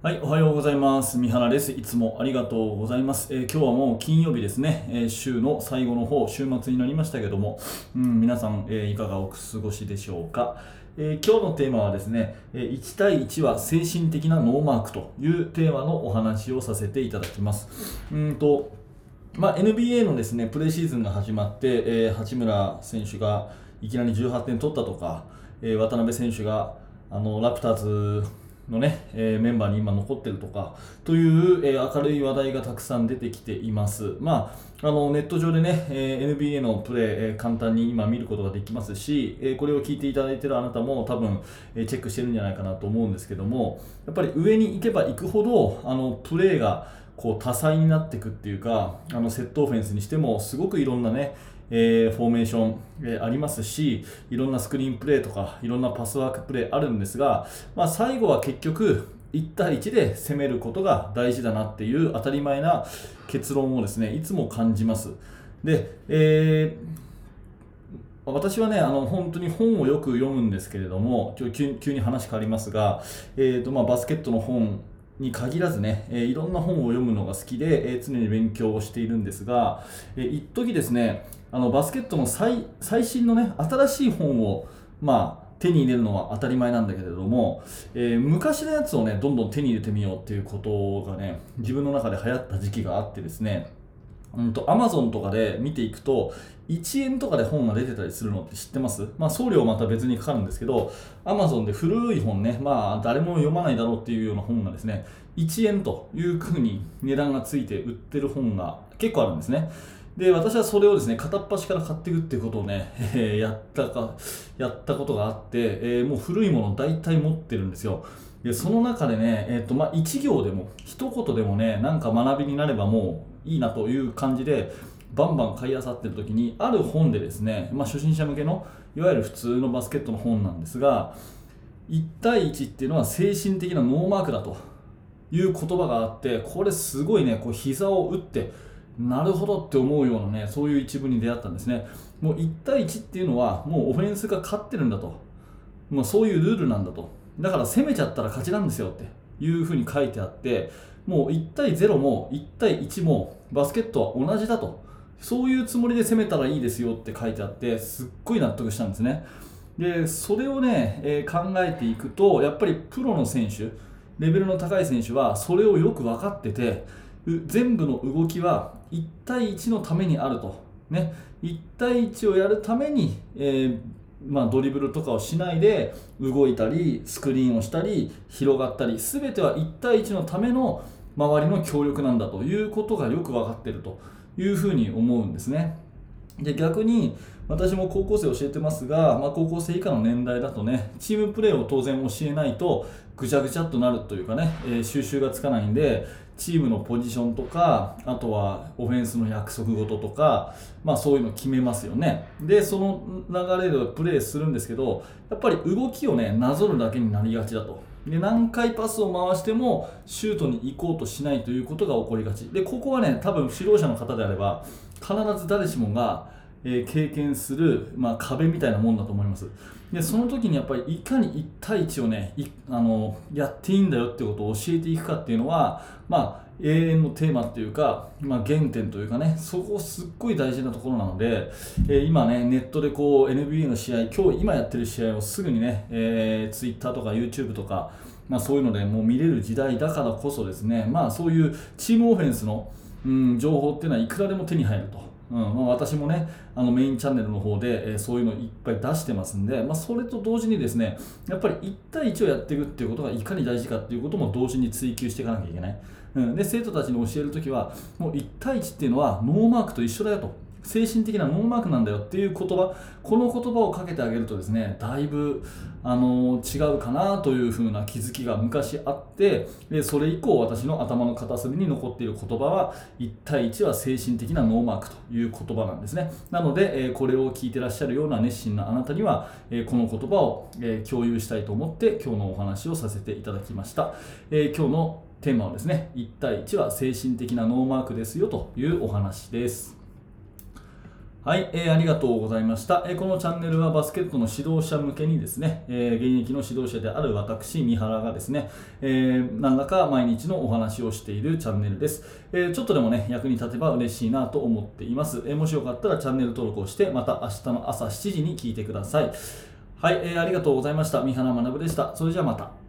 はい、おはようございます。三原です。いつもありがとうございます。えー、今日はもう金曜日ですね、えー、週の最後の方、週末になりましたけども、うん、皆さん、えー、いかがお過ごしでしょうか。え今日のテーマはですね、え1対1は精神的なノーマークというテーマのお話をさせていただきます。うんとまあ、NBA のですねプレシーズンが始まって、え八村選手がいきなり18点取ったとか、え渡辺選手があのラプターズのね、えー、メンバーに今残ってるとかという、えー、明るい話題がたくさん出てきています。まあ、あのネット上でね、え、NBA のプレー、え簡単に今見ることができますし、えこれを聞いていただいているあなたも多分、えチェックしてるんじゃないかなと思うんですけども、やっぱり上に行けば行くほどあのプレーがこう多彩になっていくっていうか、あのセットオフェンスにしてもすごくいろんなね、えー、フォーメーション、えー、ありますしいろんなスクリーンプレーとかいろんなパスワークプレーあるんですが、まあ、最後は結局1対1で攻めることが大事だなっていう当たり前な結論をですねいつも感じます。で、えー、私はねあの本当に本をよく読むんですけれども今日急に話変わりますが、えーとまあ、バスケットの本に限らずね、えー、いろんな本を読むのが好きで、えー、常に勉強をしているんですが、えー、一時ですねあのバスケットの最最新のね新しい本をまあ手に入れるのは当たり前なんだけれども、えー、昔のやつをねどんどん手に入れてみようっていうことがね自分の中で流行った時期があってですねうんと、アマゾンとかで見ていくと、1円とかで本が出てたりするのって知ってます？まあ、送料また別にかかるんですけど、アマゾンで古い本ね、まあ、誰も読まないだろうっていうような本がですね、1円というふうに値段がついて売ってる本が結構あるんですね。で、私はそれをですね、片っ端から買っていくっていうことをね、えー、やったか、やったことがあって、えー、もう古いもの大体持ってるんですよ。で、その中でね、えっ、ー、と、まあ、一行でも、一言でもね、なんか学びになればもういいなという感じで、バンバン買い漁ってる時に、ある本でですね、まあ、初心者向けの、いわゆる普通のバスケットの本なんですが、1対1っていうのは精神的なノーマークだという言葉があって、これすごいね、こう膝を打って、なるほどって思うようなね、そういう一文に出会ったんですね。もう1対1っていうのは、もうオフェンスが勝ってるんだと。もうそういうルールなんだと。だから攻めちゃったら勝ちなんですよっていうふうに書いてあってもう1対0も1対1もバスケットは同じだと。そういうつもりで攻めたらいいですよって書いてあってすっごい納得したんですね。でそれをね、えー、考えていくとやっぱりプロの選手レベルの高い選手はそれをよく分かってて全部の動きは1対1のためにあると。ね。1対1をやるために、えーまあ、ドリブルとかをしないで動いたりスクリーンをしたり広がったり全ては1対1のための周りの協力なんだということがよく分かっているというふうに思うんですね。で逆に私も高校生教えてますが、まあ、高校生以下の年代だとねチームプレーを当然教えないとぐちゃぐちゃっとなるというかね、えー、収集がつかないんでチームのポジションとかあとはオフェンスの約束事とか、まあ、そういうの決めますよね。でその流れでプレーするんですけどやっぱり動きをねなぞるだけになりがちだと。で何回パスを回してもシュートに行こうとしないということが起こりがち。でここはね多分指導者の方であれば必ず誰しもがえ経験する、まあ、壁みたいなもんだと思います。でその時にやっぱりいかに1対1をねあのやっていいんだよってことを教えていくかっていうのは、まあ、永遠のテーマっていうか、まあ、原点というかねそこすっごい大事なところなので、え、今ねネットでこう NBA の試合今日今やってる試合をすぐにね、えー、Twitter とか YouTube とか、まあ、そういうのでもう見れる時代だからこそですね、まあ、そういうチームオフェンスの、うん、情報っていうのはいくらでも手に入ると。うんまあ、私もねあのメインチャンネルの方で、えー、そういうのいっぱい出してますんで、まあ、それと同時にですねやっぱり1対1をやっていくっていうことがいかに大事かっていうことも同時に追求していかなきゃいけない、うん、で生徒たちに教えるときはもう1対1っていうのはノーマークと一緒だよと精神的なノーマークなんだよっていう言葉この言葉をかけてあげるとですねだいぶあの違うかなというふうな気づきが昔あってでそれ以降私の頭の片隅に残っている言葉は1対1は精神的なノーマークという言葉なんですね。なので、えこれを聞いてらっしゃるような熱心なあなたには、えこの言葉を、え共有したいと思って今日のお話をさせていただきました、え今日のテーマはですね1対1は精神的なノーマークですよというお話です。はい、えー、ありがとうございました、えー、このチャンネルはバスケットの指導者向けにですね、えー、現役の指導者である私、三原がですね、えー、何らか毎日のお話をしているチャンネルです、えー。ちょっとでもね、役に立てば嬉しいなと思っています。えー、もしよかったらチャンネル登録をして、また明日の朝7時に聞いてください。はい、えー、ありがとうございました。三原学でした。それじゃあまた。